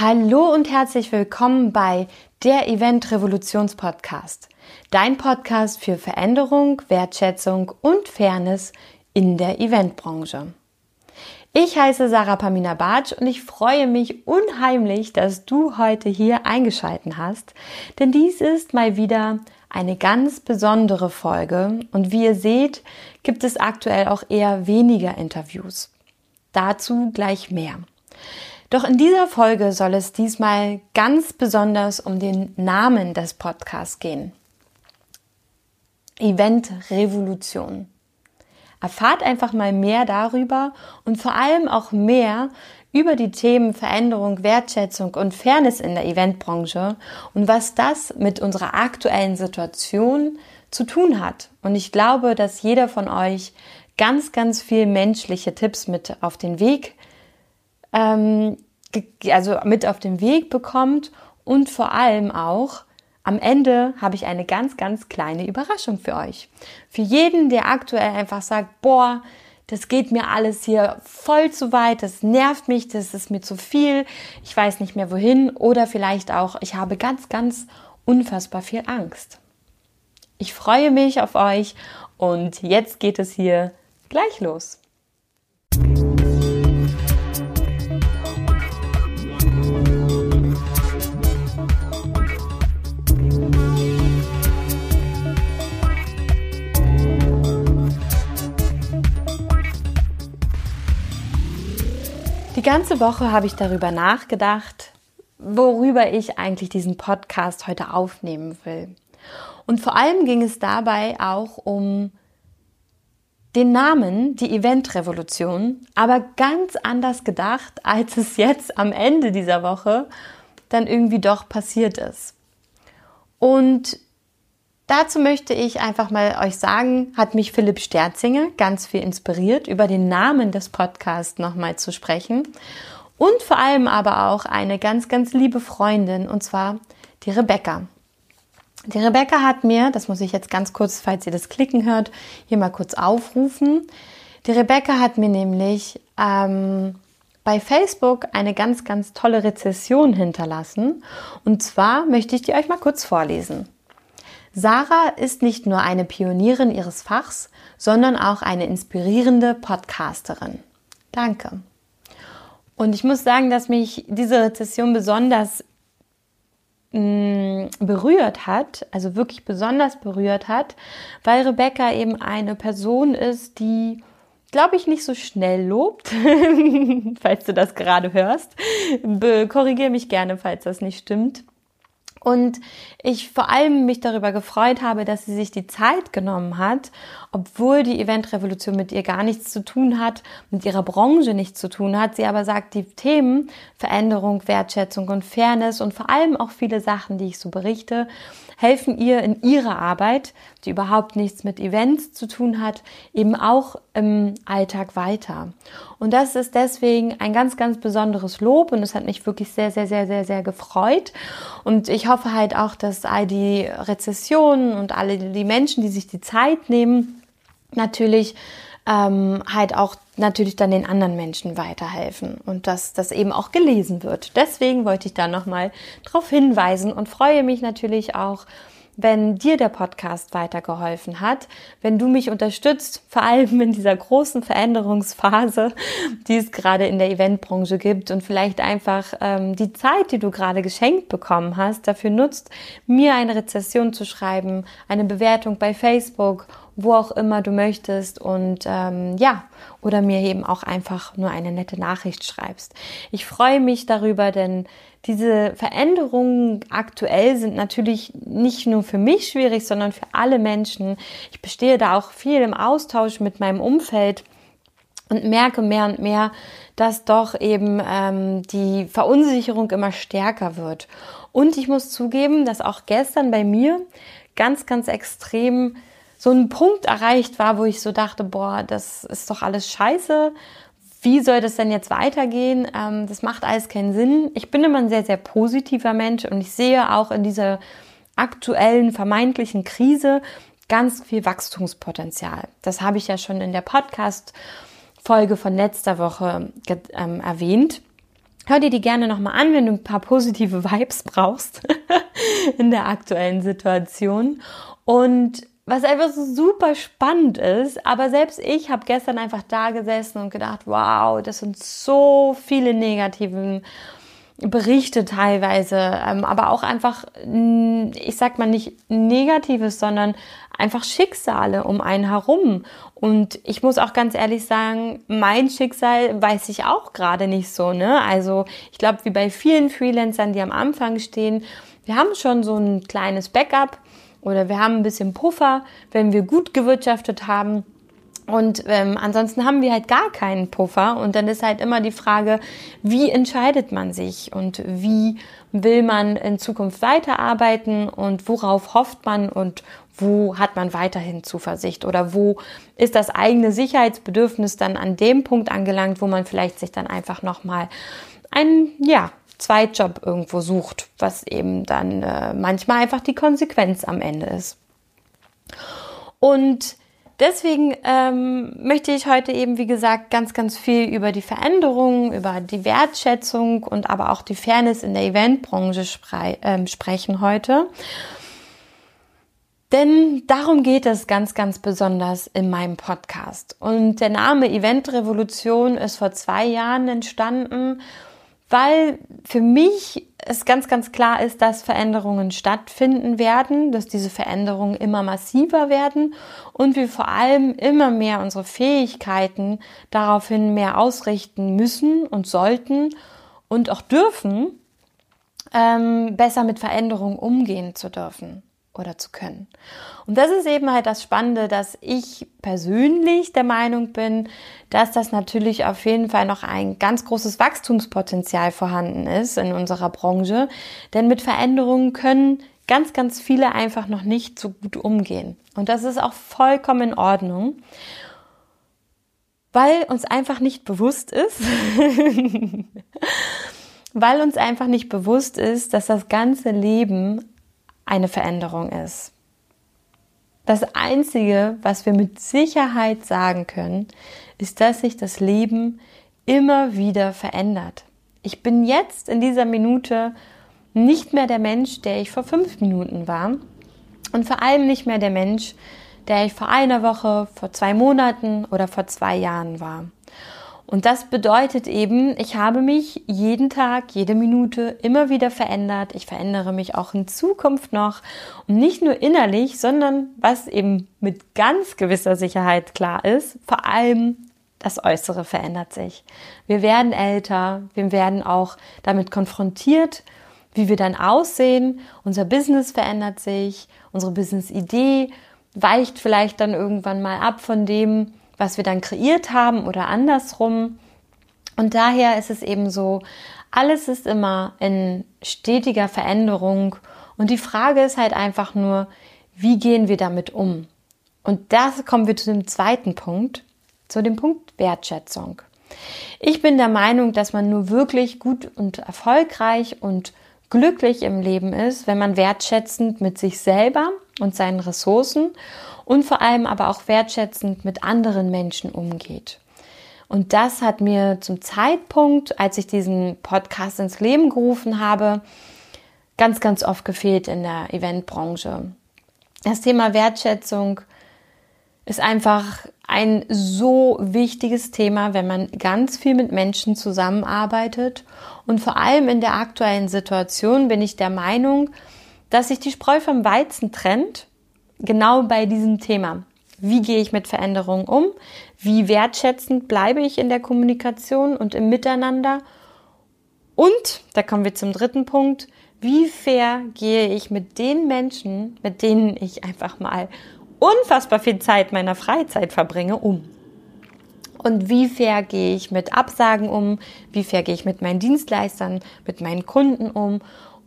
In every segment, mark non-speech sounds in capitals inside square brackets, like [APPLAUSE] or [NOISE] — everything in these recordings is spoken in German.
Hallo und herzlich willkommen bei der Event Revolutions Podcast. Dein Podcast für Veränderung, Wertschätzung und Fairness in der Eventbranche. Ich heiße Sarah Pamina Bartsch und ich freue mich unheimlich, dass du heute hier eingeschalten hast, denn dies ist mal wieder eine ganz besondere Folge und wie ihr seht, gibt es aktuell auch eher weniger Interviews. Dazu gleich mehr. Doch in dieser Folge soll es diesmal ganz besonders um den Namen des Podcasts gehen. Event Revolution. Erfahrt einfach mal mehr darüber und vor allem auch mehr über die Themen Veränderung, Wertschätzung und Fairness in der Eventbranche und was das mit unserer aktuellen Situation zu tun hat. Und ich glaube, dass jeder von euch ganz, ganz viel menschliche Tipps mit auf den Weg ähm, also mit auf den Weg bekommt und vor allem auch am Ende habe ich eine ganz, ganz kleine Überraschung für euch. Für jeden, der aktuell einfach sagt, boah, das geht mir alles hier voll zu weit, das nervt mich, das ist mir zu viel, ich weiß nicht mehr wohin oder vielleicht auch, ich habe ganz, ganz unfassbar viel Angst. Ich freue mich auf euch und jetzt geht es hier gleich los. Die ganze Woche habe ich darüber nachgedacht, worüber ich eigentlich diesen Podcast heute aufnehmen will. Und vor allem ging es dabei auch um den Namen, die Eventrevolution, aber ganz anders gedacht, [LAUGHS] als es jetzt am Ende dieser Woche dann irgendwie doch passiert ist. Und Dazu möchte ich einfach mal euch sagen, hat mich Philipp Sterzinger ganz viel inspiriert, über den Namen des Podcasts nochmal zu sprechen. Und vor allem aber auch eine ganz, ganz liebe Freundin, und zwar die Rebecca. Die Rebecca hat mir, das muss ich jetzt ganz kurz, falls ihr das Klicken hört, hier mal kurz aufrufen. Die Rebecca hat mir nämlich ähm, bei Facebook eine ganz, ganz tolle Rezession hinterlassen. Und zwar möchte ich die euch mal kurz vorlesen. Sarah ist nicht nur eine Pionierin ihres Fachs, sondern auch eine inspirierende Podcasterin. Danke. Und ich muss sagen, dass mich diese Rezession besonders mm, berührt hat, also wirklich besonders berührt hat, weil Rebecca eben eine Person ist, die glaube ich, nicht so schnell lobt, [LAUGHS] falls du das gerade hörst. Korrigiere mich gerne, falls das nicht stimmt. Und ich vor allem mich darüber gefreut habe, dass sie sich die Zeit genommen hat, obwohl die Eventrevolution mit ihr gar nichts zu tun hat, mit ihrer Branche nichts zu tun hat. Sie aber sagt, die Themen Veränderung, Wertschätzung und Fairness und vor allem auch viele Sachen, die ich so berichte, helfen ihr in ihrer Arbeit, die überhaupt nichts mit Events zu tun hat, eben auch im Alltag weiter. Und das ist deswegen ein ganz, ganz besonderes Lob und es hat mich wirklich sehr, sehr, sehr, sehr, sehr gefreut. Und ich hoffe halt auch, dass all die Rezessionen und alle die Menschen, die sich die Zeit nehmen, natürlich ähm, halt auch natürlich dann den anderen Menschen weiterhelfen und dass das eben auch gelesen wird. Deswegen wollte ich da nochmal drauf hinweisen und freue mich natürlich auch, wenn dir der Podcast weitergeholfen hat, wenn du mich unterstützt, vor allem in dieser großen Veränderungsphase, die es gerade in der Eventbranche gibt und vielleicht einfach ähm, die Zeit, die du gerade geschenkt bekommen hast, dafür nutzt, mir eine Rezession zu schreiben, eine Bewertung bei Facebook wo auch immer du möchtest und ähm, ja, oder mir eben auch einfach nur eine nette Nachricht schreibst. Ich freue mich darüber, denn diese Veränderungen aktuell sind natürlich nicht nur für mich schwierig, sondern für alle Menschen. Ich bestehe da auch viel im Austausch mit meinem Umfeld und merke mehr und mehr, dass doch eben ähm, die Verunsicherung immer stärker wird. Und ich muss zugeben, dass auch gestern bei mir ganz, ganz extrem so ein Punkt erreicht war, wo ich so dachte, boah, das ist doch alles scheiße. Wie soll das denn jetzt weitergehen? Ähm, das macht alles keinen Sinn. Ich bin immer ein sehr, sehr positiver Mensch und ich sehe auch in dieser aktuellen vermeintlichen Krise ganz viel Wachstumspotenzial. Das habe ich ja schon in der Podcast-Folge von letzter Woche ähm, erwähnt. Hör dir die gerne nochmal an, wenn du ein paar positive Vibes brauchst [LAUGHS] in der aktuellen Situation. Und was einfach so super spannend ist, aber selbst ich habe gestern einfach da gesessen und gedacht, wow, das sind so viele negativen Berichte teilweise, ähm, aber auch einfach, ich sag mal nicht Negatives, sondern einfach Schicksale um einen herum. Und ich muss auch ganz ehrlich sagen, mein Schicksal weiß ich auch gerade nicht so, ne? Also ich glaube, wie bei vielen Freelancern, die am Anfang stehen, wir haben schon so ein kleines Backup oder wir haben ein bisschen Puffer, wenn wir gut gewirtschaftet haben. Und ähm, ansonsten haben wir halt gar keinen Puffer. Und dann ist halt immer die Frage, wie entscheidet man sich und wie will man in Zukunft weiterarbeiten und worauf hofft man und wo hat man weiterhin Zuversicht oder wo ist das eigene Sicherheitsbedürfnis dann an dem Punkt angelangt, wo man vielleicht sich dann einfach nochmal einen, ja, Zweitjob irgendwo sucht, was eben dann äh, manchmal einfach die Konsequenz am Ende ist. Und deswegen ähm, möchte ich heute eben, wie gesagt, ganz, ganz viel über die Veränderungen, über die Wertschätzung und aber auch die Fairness in der Eventbranche spre äh, sprechen heute. Denn darum geht es ganz, ganz besonders in meinem Podcast. Und der Name Eventrevolution ist vor zwei Jahren entstanden weil für mich es ganz, ganz klar ist, dass Veränderungen stattfinden werden, dass diese Veränderungen immer massiver werden und wir vor allem immer mehr unsere Fähigkeiten daraufhin mehr ausrichten müssen und sollten und auch dürfen, ähm, besser mit Veränderungen umgehen zu dürfen oder zu können. Und das ist eben halt das Spannende, dass ich persönlich der Meinung bin, dass das natürlich auf jeden Fall noch ein ganz großes Wachstumspotenzial vorhanden ist in unserer Branche. Denn mit Veränderungen können ganz, ganz viele einfach noch nicht so gut umgehen. Und das ist auch vollkommen in Ordnung, weil uns einfach nicht bewusst ist, [LAUGHS] weil uns einfach nicht bewusst ist, dass das ganze Leben eine Veränderung ist. Das Einzige, was wir mit Sicherheit sagen können, ist, dass sich das Leben immer wieder verändert. Ich bin jetzt in dieser Minute nicht mehr der Mensch, der ich vor fünf Minuten war und vor allem nicht mehr der Mensch, der ich vor einer Woche, vor zwei Monaten oder vor zwei Jahren war. Und das bedeutet eben, ich habe mich jeden Tag, jede Minute immer wieder verändert. Ich verändere mich auch in Zukunft noch. Und nicht nur innerlich, sondern was eben mit ganz gewisser Sicherheit klar ist, vor allem das Äußere verändert sich. Wir werden älter, wir werden auch damit konfrontiert, wie wir dann aussehen. Unser Business verändert sich, unsere Business-Idee weicht vielleicht dann irgendwann mal ab von dem, was wir dann kreiert haben oder andersrum. Und daher ist es eben so, alles ist immer in stetiger Veränderung und die Frage ist halt einfach nur, wie gehen wir damit um? Und da kommen wir zu dem zweiten Punkt, zu dem Punkt Wertschätzung. Ich bin der Meinung, dass man nur wirklich gut und erfolgreich und glücklich im Leben ist, wenn man wertschätzend mit sich selber und seinen Ressourcen und vor allem aber auch wertschätzend mit anderen Menschen umgeht. Und das hat mir zum Zeitpunkt, als ich diesen Podcast ins Leben gerufen habe, ganz, ganz oft gefehlt in der Eventbranche. Das Thema Wertschätzung ist einfach ein so wichtiges Thema, wenn man ganz viel mit Menschen zusammenarbeitet. Und vor allem in der aktuellen Situation bin ich der Meinung, dass sich die Spreu vom Weizen trennt genau bei diesem Thema. Wie gehe ich mit Veränderungen um? Wie wertschätzend bleibe ich in der Kommunikation und im Miteinander? Und, da kommen wir zum dritten Punkt, wie fair gehe ich mit den Menschen, mit denen ich einfach mal unfassbar viel Zeit meiner Freizeit verbringe, um? Und wie fair gehe ich mit Absagen um? Wie fair gehe ich mit meinen Dienstleistern, mit meinen Kunden um?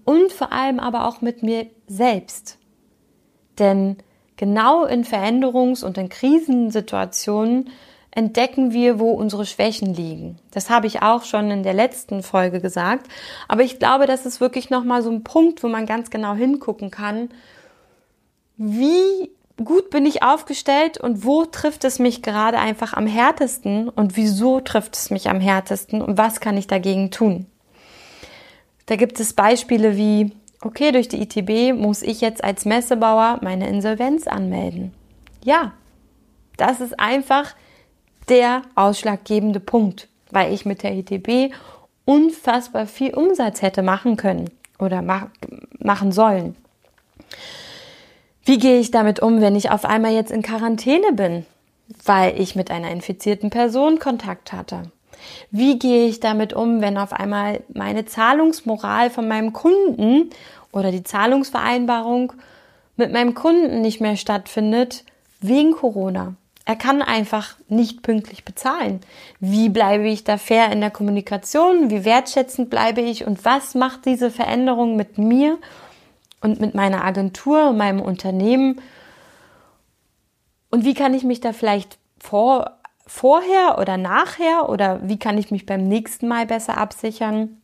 Und vor allem aber auch mit mir selbst. Denn genau in Veränderungs- und in Krisensituationen entdecken wir, wo unsere Schwächen liegen. Das habe ich auch schon in der letzten Folge gesagt. Aber ich glaube, das ist wirklich nochmal so ein Punkt, wo man ganz genau hingucken kann. Wie gut bin ich aufgestellt und wo trifft es mich gerade einfach am härtesten und wieso trifft es mich am härtesten und was kann ich dagegen tun? Da gibt es Beispiele wie, okay, durch die ITB muss ich jetzt als Messebauer meine Insolvenz anmelden. Ja, das ist einfach der ausschlaggebende Punkt, weil ich mit der ITB unfassbar viel Umsatz hätte machen können oder mach, machen sollen. Wie gehe ich damit um, wenn ich auf einmal jetzt in Quarantäne bin, weil ich mit einer infizierten Person Kontakt hatte? Wie gehe ich damit um, wenn auf einmal meine Zahlungsmoral von meinem Kunden oder die Zahlungsvereinbarung mit meinem Kunden nicht mehr stattfindet wegen Corona? Er kann einfach nicht pünktlich bezahlen. Wie bleibe ich da fair in der Kommunikation? Wie wertschätzend bleibe ich? Und was macht diese Veränderung mit mir und mit meiner Agentur, meinem Unternehmen? Und wie kann ich mich da vielleicht vor, vorher oder nachher oder wie kann ich mich beim nächsten Mal besser absichern?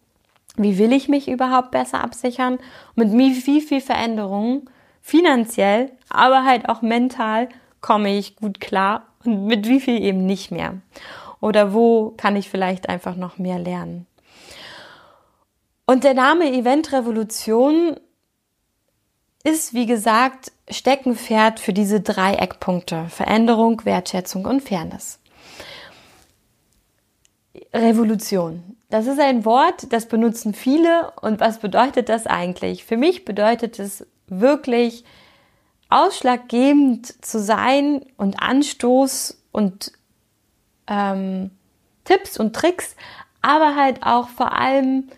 Wie will ich mich überhaupt besser absichern? Mit wie, wie viel Veränderungen finanziell, aber halt auch mental komme ich gut klar und mit wie viel eben nicht mehr? Oder wo kann ich vielleicht einfach noch mehr lernen? Und der Name Event Revolution ist, wie gesagt, Steckenpferd für diese drei Eckpunkte. Veränderung, Wertschätzung und Fairness. Revolution. Das ist ein Wort, das benutzen viele. Und was bedeutet das eigentlich? Für mich bedeutet es wirklich ausschlaggebend zu sein und Anstoß und ähm, Tipps und Tricks, aber halt auch vor allem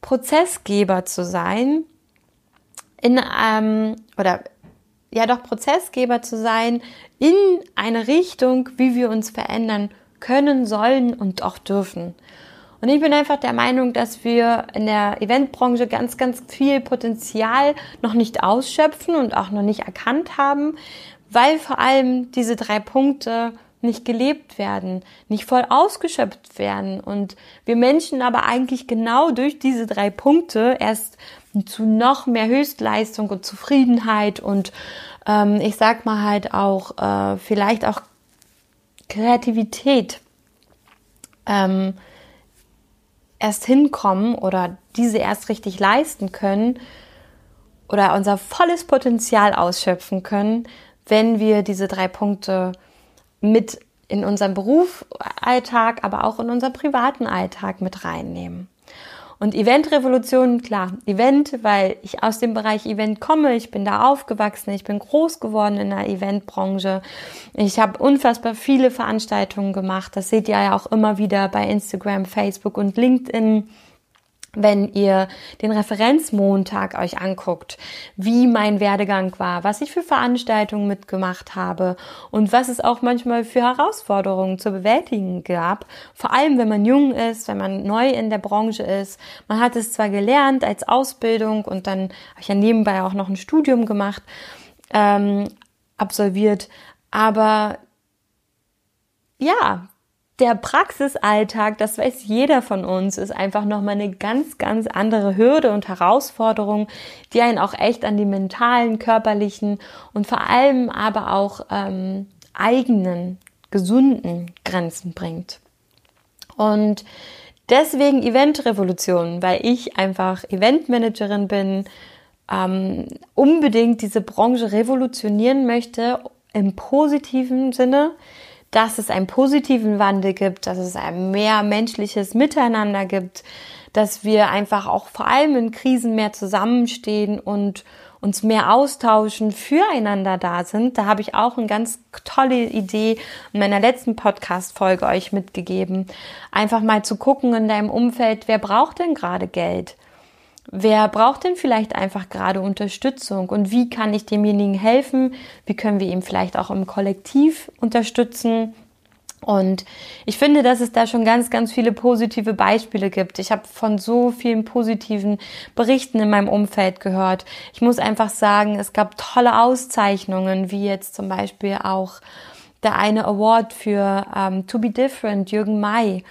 Prozessgeber zu sein in ähm, oder ja doch Prozessgeber zu sein in eine Richtung, wie wir uns verändern können, sollen und auch dürfen. Und ich bin einfach der Meinung, dass wir in der Eventbranche ganz, ganz viel Potenzial noch nicht ausschöpfen und auch noch nicht erkannt haben, weil vor allem diese drei Punkte nicht gelebt werden, nicht voll ausgeschöpft werden und wir Menschen aber eigentlich genau durch diese drei Punkte erst zu noch mehr Höchstleistung und Zufriedenheit und ähm, ich sag mal halt auch äh, vielleicht auch Kreativität ähm, erst hinkommen oder diese erst richtig leisten können oder unser volles Potenzial ausschöpfen können, wenn wir diese drei Punkte mit in unserem Berufsalltag, aber auch in unserem privaten Alltag mit reinnehmen. Und Eventrevolution, klar, Event, weil ich aus dem Bereich Event komme, ich bin da aufgewachsen, ich bin groß geworden in der Eventbranche. Ich habe unfassbar viele Veranstaltungen gemacht. Das seht ihr ja auch immer wieder bei Instagram, Facebook und LinkedIn wenn ihr den Referenzmontag euch anguckt, wie mein Werdegang war, was ich für Veranstaltungen mitgemacht habe und was es auch manchmal für Herausforderungen zu bewältigen gab. Vor allem, wenn man jung ist, wenn man neu in der Branche ist. Man hat es zwar gelernt als Ausbildung und dann habe ich ja nebenbei auch noch ein Studium gemacht, ähm, absolviert, aber ja, der Praxisalltag, das weiß jeder von uns, ist einfach nochmal eine ganz, ganz andere Hürde und Herausforderung, die einen auch echt an die mentalen, körperlichen und vor allem aber auch ähm, eigenen, gesunden Grenzen bringt. Und deswegen Eventrevolution, weil ich einfach Eventmanagerin bin, ähm, unbedingt diese Branche revolutionieren möchte im positiven Sinne dass es einen positiven Wandel gibt, dass es ein mehr menschliches Miteinander gibt, dass wir einfach auch vor allem in Krisen mehr zusammenstehen und uns mehr austauschen, füreinander da sind. Da habe ich auch eine ganz tolle Idee in meiner letzten Podcast-Folge euch mitgegeben. Einfach mal zu gucken in deinem Umfeld, wer braucht denn gerade Geld? Wer braucht denn vielleicht einfach gerade Unterstützung und wie kann ich demjenigen helfen? Wie können wir ihm vielleicht auch im Kollektiv unterstützen? Und ich finde, dass es da schon ganz, ganz viele positive Beispiele gibt. Ich habe von so vielen positiven Berichten in meinem Umfeld gehört. Ich muss einfach sagen, es gab tolle Auszeichnungen, wie jetzt zum Beispiel auch der eine Award für ähm, To Be Different, Jürgen May.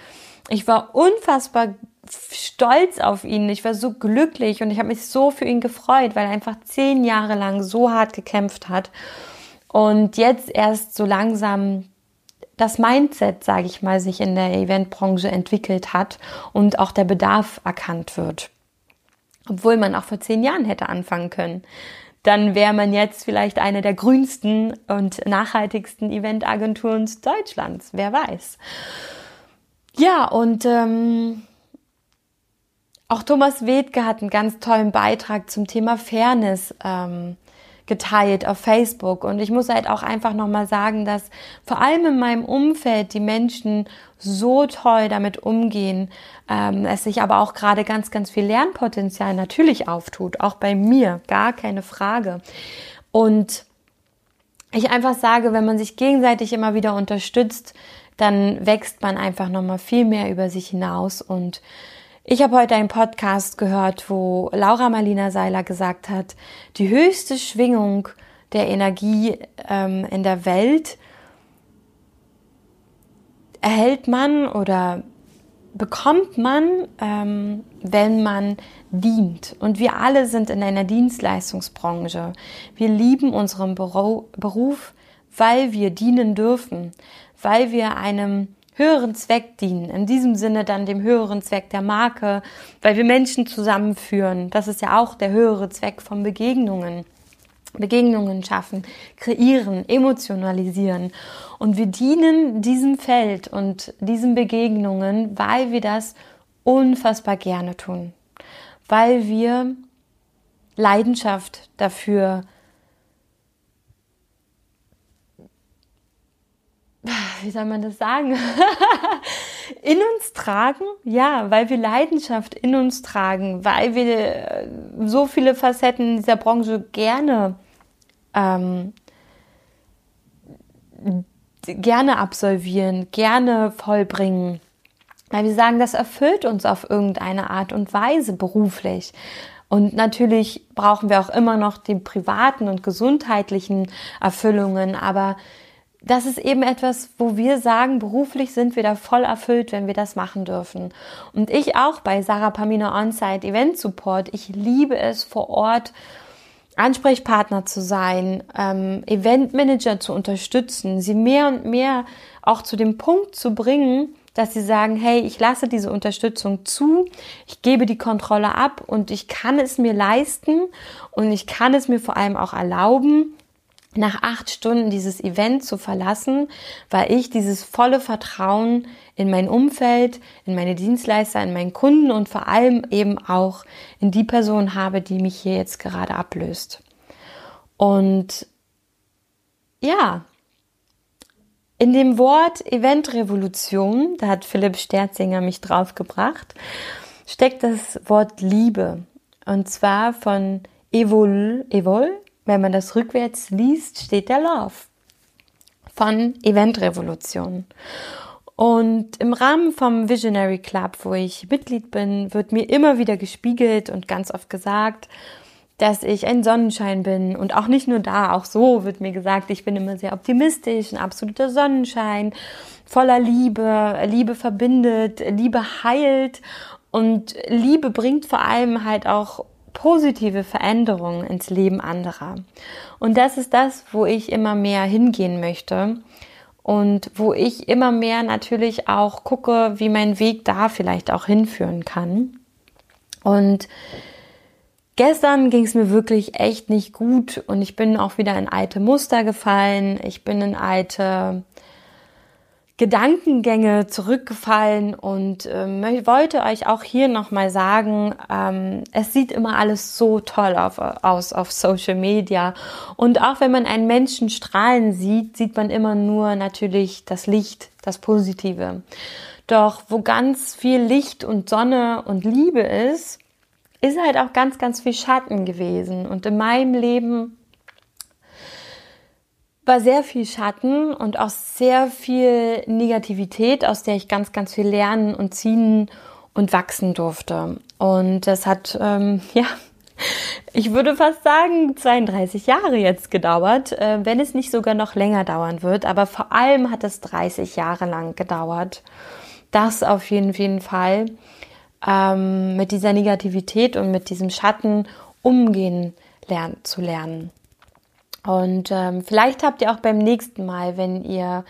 Ich war unfassbar stolz auf ihn. Ich war so glücklich und ich habe mich so für ihn gefreut, weil er einfach zehn Jahre lang so hart gekämpft hat und jetzt erst so langsam das Mindset, sage ich mal, sich in der Eventbranche entwickelt hat und auch der Bedarf erkannt wird. obwohl man auch vor zehn Jahren hätte anfangen können. Dann wäre man jetzt vielleicht eine der grünsten und nachhaltigsten Eventagenturen Deutschlands. Wer weiß. Ja, und ähm, auch Thomas Wedke hat einen ganz tollen Beitrag zum Thema Fairness ähm, geteilt auf Facebook. Und ich muss halt auch einfach nochmal sagen, dass vor allem in meinem Umfeld die Menschen so toll damit umgehen, ähm, es sich aber auch gerade ganz, ganz viel Lernpotenzial natürlich auftut. Auch bei mir, gar keine Frage. Und ich einfach sage, wenn man sich gegenseitig immer wieder unterstützt, dann wächst man einfach nochmal viel mehr über sich hinaus und ich habe heute einen Podcast gehört, wo Laura Marlina Seiler gesagt hat, die höchste Schwingung der Energie ähm, in der Welt erhält man oder bekommt man, ähm, wenn man dient. Und wir alle sind in einer Dienstleistungsbranche. Wir lieben unseren Beruf, weil wir dienen dürfen, weil wir einem höheren Zweck dienen. In diesem Sinne dann dem höheren Zweck der Marke, weil wir Menschen zusammenführen. Das ist ja auch der höhere Zweck von Begegnungen. Begegnungen schaffen, kreieren, emotionalisieren. Und wir dienen diesem Feld und diesen Begegnungen, weil wir das unfassbar gerne tun. Weil wir Leidenschaft dafür wie soll man das sagen, [LAUGHS] in uns tragen, ja, weil wir Leidenschaft in uns tragen, weil wir äh, so viele Facetten dieser Branche gerne ähm, gerne absolvieren, gerne vollbringen. Weil wir sagen, das erfüllt uns auf irgendeine Art und Weise beruflich. Und natürlich brauchen wir auch immer noch die privaten und gesundheitlichen Erfüllungen, aber das ist eben etwas, wo wir sagen, beruflich sind wir da voll erfüllt, wenn wir das machen dürfen. Und ich auch bei Sarah Pamina Onsite Event Support. Ich liebe es vor Ort Ansprechpartner zu sein, ähm, Eventmanager zu unterstützen, sie mehr und mehr auch zu dem Punkt zu bringen, dass sie sagen, hey, ich lasse diese Unterstützung zu, ich gebe die Kontrolle ab und ich kann es mir leisten und ich kann es mir vor allem auch erlauben, nach acht Stunden dieses Event zu verlassen, weil ich dieses volle Vertrauen in mein Umfeld, in meine Dienstleister, in meinen Kunden und vor allem eben auch in die Person habe, die mich hier jetzt gerade ablöst. Und ja, in dem Wort Eventrevolution, da hat Philipp Sterzinger mich draufgebracht, steckt das Wort Liebe. Und zwar von Evol, Evol, wenn man das rückwärts liest, steht der Love von Eventrevolution. Und im Rahmen vom Visionary Club, wo ich Mitglied bin, wird mir immer wieder gespiegelt und ganz oft gesagt, dass ich ein Sonnenschein bin. Und auch nicht nur da, auch so wird mir gesagt, ich bin immer sehr optimistisch, ein absoluter Sonnenschein, voller Liebe. Liebe verbindet, Liebe heilt und Liebe bringt vor allem halt auch positive Veränderungen ins Leben anderer. Und das ist das, wo ich immer mehr hingehen möchte und wo ich immer mehr natürlich auch gucke, wie mein Weg da vielleicht auch hinführen kann. Und gestern ging es mir wirklich echt nicht gut und ich bin auch wieder in alte Muster gefallen. Ich bin in alte Gedankengänge zurückgefallen und ähm, wollte euch auch hier nochmal sagen, ähm, es sieht immer alles so toll auf, aus auf Social Media und auch wenn man einen Menschen strahlen sieht, sieht man immer nur natürlich das Licht, das Positive. Doch wo ganz viel Licht und Sonne und Liebe ist, ist halt auch ganz, ganz viel Schatten gewesen und in meinem Leben war sehr viel Schatten und auch sehr viel Negativität, aus der ich ganz, ganz viel lernen und ziehen und wachsen durfte. Und das hat, ähm, [LAUGHS] ja, ich würde fast sagen, 32 Jahre jetzt gedauert, äh, wenn es nicht sogar noch länger dauern wird. Aber vor allem hat es 30 Jahre lang gedauert. Das auf jeden, jeden Fall ähm, mit dieser Negativität und mit diesem Schatten umgehen lernen, zu lernen. Und ähm, vielleicht habt ihr auch beim nächsten Mal, wenn ihr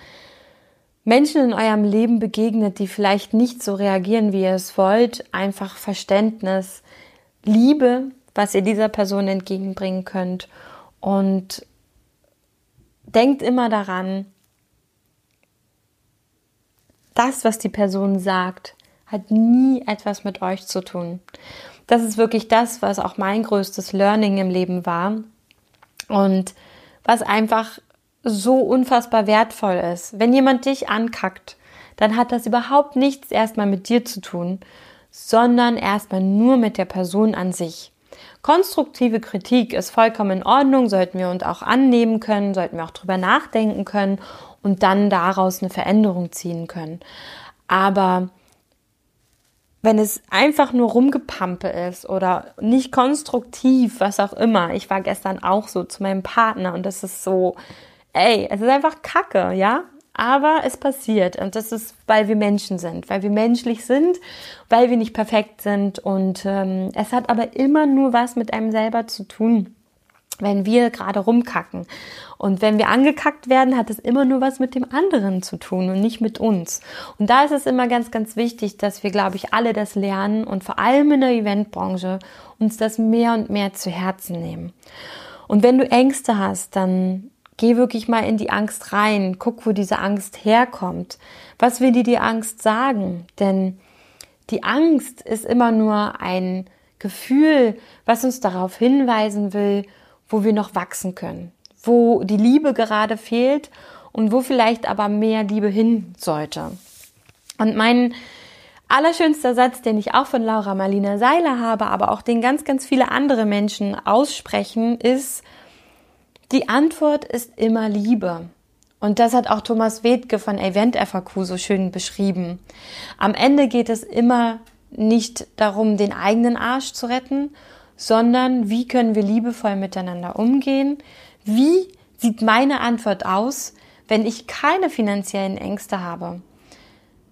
Menschen in eurem Leben begegnet, die vielleicht nicht so reagieren, wie ihr es wollt, einfach Verständnis, Liebe, was ihr dieser Person entgegenbringen könnt. Und denkt immer daran, das, was die Person sagt, hat nie etwas mit euch zu tun. Das ist wirklich das, was auch mein größtes Learning im Leben war und was einfach so unfassbar wertvoll ist. Wenn jemand dich ankackt, dann hat das überhaupt nichts erstmal mit dir zu tun, sondern erstmal nur mit der Person an sich. Konstruktive Kritik ist vollkommen in Ordnung, sollten wir uns auch annehmen können, sollten wir auch drüber nachdenken können und dann daraus eine Veränderung ziehen können. Aber wenn es einfach nur rumgepampe ist oder nicht konstruktiv, was auch immer. Ich war gestern auch so zu meinem Partner und das ist so, ey, es ist einfach Kacke, ja? Aber es passiert und das ist, weil wir Menschen sind, weil wir menschlich sind, weil wir nicht perfekt sind und ähm, es hat aber immer nur was mit einem selber zu tun wenn wir gerade rumkacken. Und wenn wir angekackt werden, hat es immer nur was mit dem anderen zu tun und nicht mit uns. Und da ist es immer ganz, ganz wichtig, dass wir, glaube ich, alle das lernen und vor allem in der Eventbranche uns das mehr und mehr zu Herzen nehmen. Und wenn du Ängste hast, dann geh wirklich mal in die Angst rein. Guck, wo diese Angst herkommt. Was will dir die Angst sagen? Denn die Angst ist immer nur ein Gefühl, was uns darauf hinweisen will, wo wir noch wachsen können, wo die Liebe gerade fehlt und wo vielleicht aber mehr Liebe hin sollte. Und mein allerschönster Satz, den ich auch von Laura Marlina Seiler habe, aber auch den ganz, ganz viele andere Menschen aussprechen, ist, die Antwort ist immer Liebe. Und das hat auch Thomas Wedke von Event FAQ so schön beschrieben. Am Ende geht es immer nicht darum, den eigenen Arsch zu retten, sondern wie können wir liebevoll miteinander umgehen? Wie sieht meine Antwort aus, wenn ich keine finanziellen Ängste habe?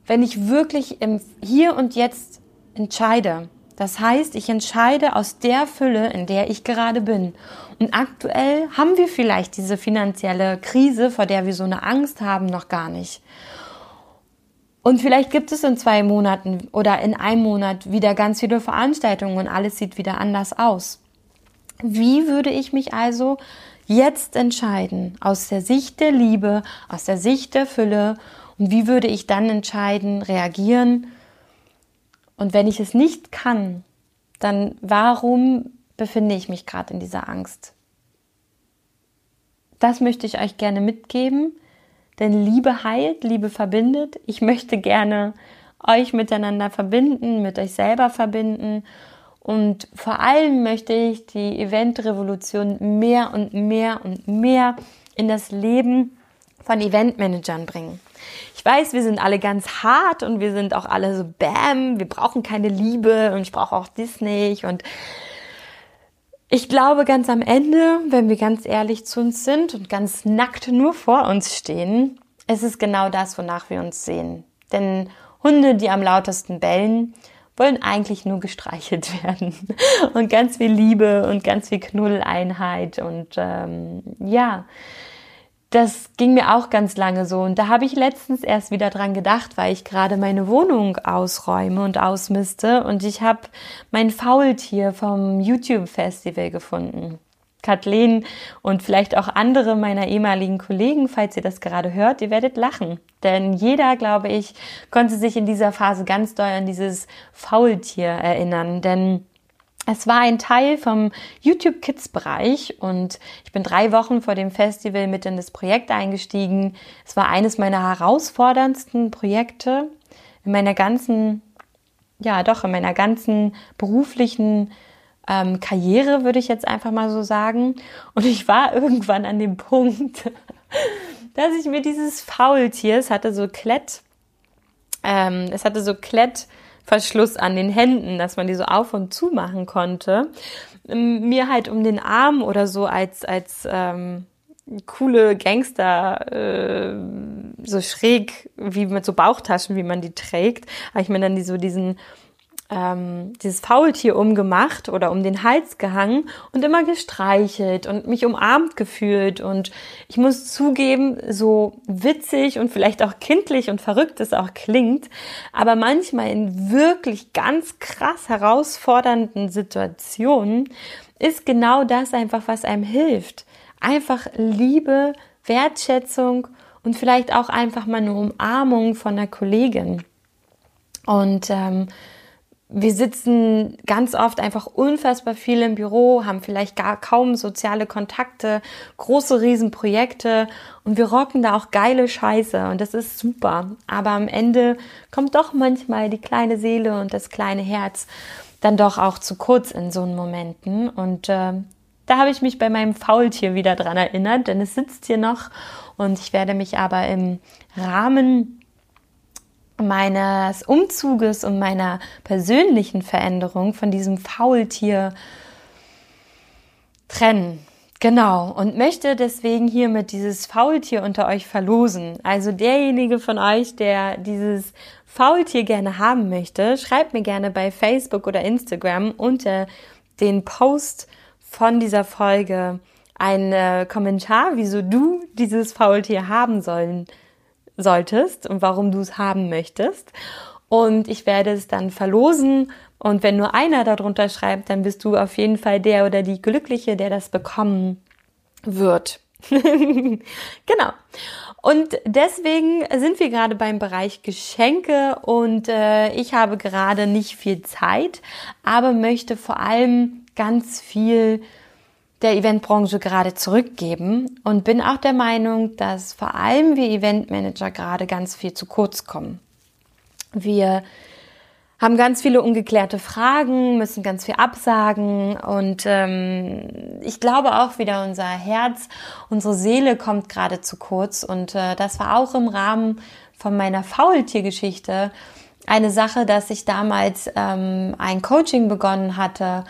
Wenn ich wirklich im Hier und Jetzt entscheide. Das heißt, ich entscheide aus der Fülle, in der ich gerade bin. Und aktuell haben wir vielleicht diese finanzielle Krise, vor der wir so eine Angst haben, noch gar nicht. Und vielleicht gibt es in zwei Monaten oder in einem Monat wieder ganz viele Veranstaltungen und alles sieht wieder anders aus. Wie würde ich mich also jetzt entscheiden aus der Sicht der Liebe, aus der Sicht der Fülle und wie würde ich dann entscheiden, reagieren? Und wenn ich es nicht kann, dann warum befinde ich mich gerade in dieser Angst? Das möchte ich euch gerne mitgeben. Denn Liebe heilt, Liebe verbindet. Ich möchte gerne euch miteinander verbinden, mit euch selber verbinden. Und vor allem möchte ich die Eventrevolution mehr und mehr und mehr in das Leben von Eventmanagern bringen. Ich weiß, wir sind alle ganz hart und wir sind auch alle so Bam, wir brauchen keine Liebe und ich brauche auch Disney und ich glaube ganz am Ende, wenn wir ganz ehrlich zu uns sind und ganz nackt nur vor uns stehen, ist es genau das, wonach wir uns sehen. Denn Hunde, die am lautesten bellen, wollen eigentlich nur gestreichelt [LAUGHS] werden. Und ganz viel Liebe und ganz viel Knulleinheit. Und ähm, ja, das ging mir auch ganz lange so. Und da habe ich letztens erst wieder dran gedacht, weil ich gerade meine Wohnung ausräume und ausmiste. Und ich habe mein Faultier vom YouTube-Festival gefunden. Kathleen und vielleicht auch andere meiner ehemaligen Kollegen, falls ihr das gerade hört, ihr werdet lachen. Denn jeder, glaube ich, konnte sich in dieser Phase ganz doll an dieses Faultier erinnern. Denn es war ein Teil vom YouTube Kids Bereich und ich bin drei Wochen vor dem Festival mit in das Projekt eingestiegen. Es war eines meiner herausforderndsten Projekte in meiner ganzen, ja doch, in meiner ganzen beruflichen ähm, Karriere, würde ich jetzt einfach mal so sagen. Und ich war irgendwann an dem Punkt, [LAUGHS] dass ich mir dieses Faultier, es hatte so Klett, ähm, es hatte so Klett, Verschluss an den Händen, dass man die so auf und zu machen konnte, ähm, mir halt um den Arm oder so als als ähm, coole Gangster äh, so schräg wie mit so Bauchtaschen, wie man die trägt, habe ich mir dann die, so diesen ähm, dieses Faultier umgemacht oder um den Hals gehangen und immer gestreichelt und mich umarmt gefühlt. Und ich muss zugeben, so witzig und vielleicht auch kindlich und verrückt es auch klingt, aber manchmal in wirklich ganz krass herausfordernden Situationen ist genau das einfach, was einem hilft. Einfach Liebe, Wertschätzung und vielleicht auch einfach mal eine Umarmung von einer Kollegin. Und ähm, wir sitzen ganz oft einfach unfassbar viel im Büro, haben vielleicht gar kaum soziale Kontakte, große Riesenprojekte und wir rocken da auch geile Scheiße und das ist super. Aber am Ende kommt doch manchmal die kleine Seele und das kleine Herz dann doch auch zu kurz in so Momenten und äh, da habe ich mich bei meinem Faultier wieder dran erinnert, denn es sitzt hier noch und ich werde mich aber im Rahmen meines Umzuges und meiner persönlichen Veränderung von diesem Faultier trennen. Genau, und möchte deswegen hiermit dieses Faultier unter euch verlosen. Also derjenige von euch, der dieses Faultier gerne haben möchte, schreibt mir gerne bei Facebook oder Instagram unter den Post von dieser Folge einen Kommentar, wieso du dieses Faultier haben sollen solltest und warum du es haben möchtest. Und ich werde es dann verlosen. Und wenn nur einer darunter schreibt, dann bist du auf jeden Fall der oder die Glückliche, der das bekommen wird. [LAUGHS] genau. Und deswegen sind wir gerade beim Bereich Geschenke und äh, ich habe gerade nicht viel Zeit, aber möchte vor allem ganz viel der Eventbranche gerade zurückgeben und bin auch der Meinung, dass vor allem wir Eventmanager gerade ganz viel zu kurz kommen. Wir haben ganz viele ungeklärte Fragen, müssen ganz viel absagen und ähm, ich glaube auch wieder unser Herz, unsere Seele kommt gerade zu kurz und äh, das war auch im Rahmen von meiner Faultiergeschichte eine Sache, dass ich damals ähm, ein Coaching begonnen hatte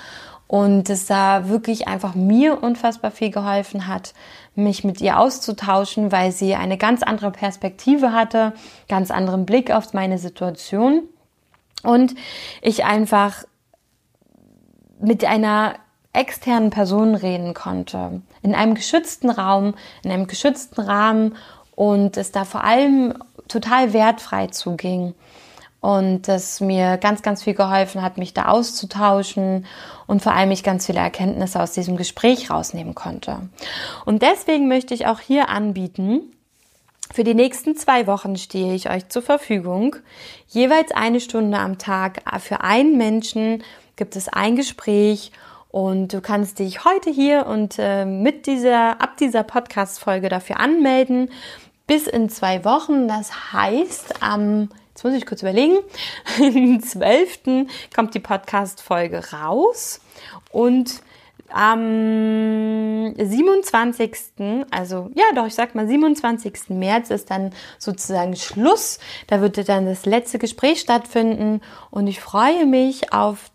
und es da wirklich einfach mir unfassbar viel geholfen hat, mich mit ihr auszutauschen, weil sie eine ganz andere Perspektive hatte, ganz anderen Blick auf meine Situation. Und ich einfach mit einer externen Person reden konnte, in einem geschützten Raum, in einem geschützten Rahmen. Und es da vor allem total wertfrei zuging und das mir ganz, ganz viel geholfen hat, mich da auszutauschen und vor allem ich ganz viele Erkenntnisse aus diesem Gespräch rausnehmen konnte. Und deswegen möchte ich auch hier anbieten, für die nächsten zwei Wochen stehe ich euch zur Verfügung. Jeweils eine Stunde am Tag. Für einen Menschen gibt es ein Gespräch und du kannst dich heute hier und äh, mit dieser, ab dieser Podcast-Folge dafür anmelden. Bis in zwei Wochen. Das heißt, am jetzt muss ich kurz überlegen, [LAUGHS] am 12. kommt die Podcast-Folge raus und am 27. also ja doch, ich sag mal 27. März ist dann sozusagen Schluss. Da wird dann das letzte Gespräch stattfinden und ich freue mich auf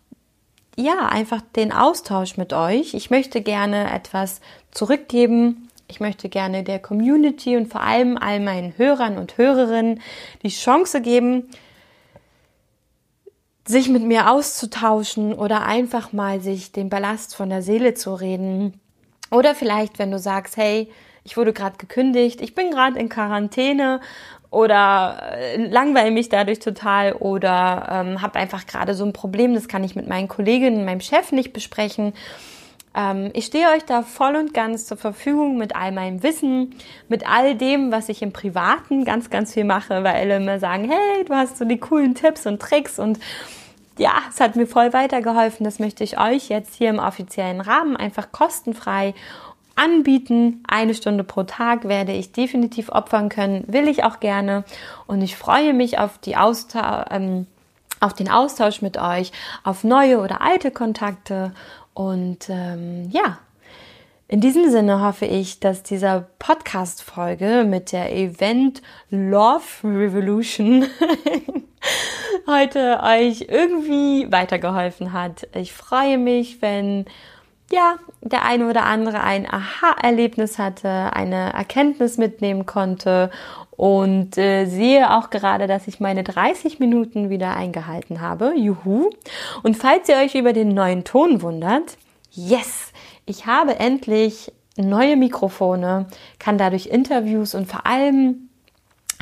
ja, einfach den Austausch mit euch. Ich möchte gerne etwas zurückgeben ich möchte gerne der Community und vor allem all meinen Hörern und Hörerinnen die Chance geben, sich mit mir auszutauschen oder einfach mal sich den Ballast von der Seele zu reden. Oder vielleicht, wenn du sagst, hey, ich wurde gerade gekündigt, ich bin gerade in Quarantäne oder äh, langweile mich dadurch total oder ähm, habe einfach gerade so ein Problem, das kann ich mit meinen Kolleginnen, meinem Chef nicht besprechen ähm, ich stehe euch da voll und ganz zur Verfügung mit all meinem Wissen, mit all dem, was ich im Privaten ganz, ganz viel mache, weil alle immer sagen, hey, du hast so die coolen Tipps und Tricks und ja, es hat mir voll weitergeholfen. Das möchte ich euch jetzt hier im offiziellen Rahmen einfach kostenfrei anbieten. Eine Stunde pro Tag werde ich definitiv opfern können, will ich auch gerne. Und ich freue mich auf die Austausch, ähm, auf den Austausch mit euch, auf neue oder alte Kontakte und ähm, ja, in diesem Sinne hoffe ich, dass dieser Podcast-Folge mit der Event Love Revolution [LAUGHS] heute euch irgendwie weitergeholfen hat. Ich freue mich, wenn ja, der eine oder andere ein Aha-Erlebnis hatte, eine Erkenntnis mitnehmen konnte und äh, sehe auch gerade, dass ich meine 30 Minuten wieder eingehalten habe. Juhu. Und falls ihr euch über den neuen Ton wundert, yes, ich habe endlich neue Mikrofone, kann dadurch Interviews und vor allem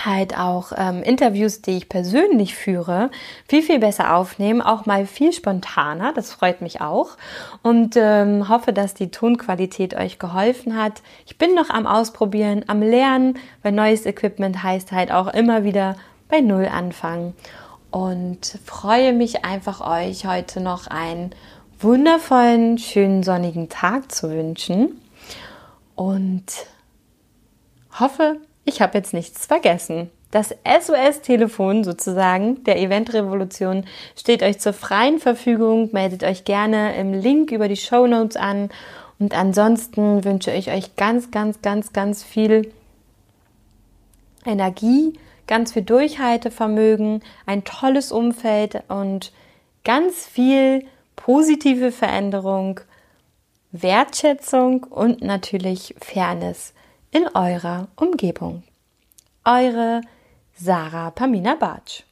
halt auch ähm, Interviews, die ich persönlich führe, viel, viel besser aufnehmen, auch mal viel spontaner. Das freut mich auch und ähm, hoffe, dass die Tonqualität euch geholfen hat. Ich bin noch am Ausprobieren, am Lernen, weil neues Equipment heißt halt auch immer wieder bei Null anfangen und freue mich einfach euch heute noch einen wundervollen, schönen sonnigen Tag zu wünschen und hoffe, ich habe jetzt nichts vergessen. Das SOS-Telefon sozusagen der Eventrevolution steht euch zur freien Verfügung. Meldet euch gerne im Link über die Show Notes an. Und ansonsten wünsche ich euch ganz, ganz, ganz, ganz viel Energie, ganz viel Durchhaltevermögen, ein tolles Umfeld und ganz viel positive Veränderung, Wertschätzung und natürlich Fairness in eurer Umgebung. Eure Sarah Pamina Bartsch.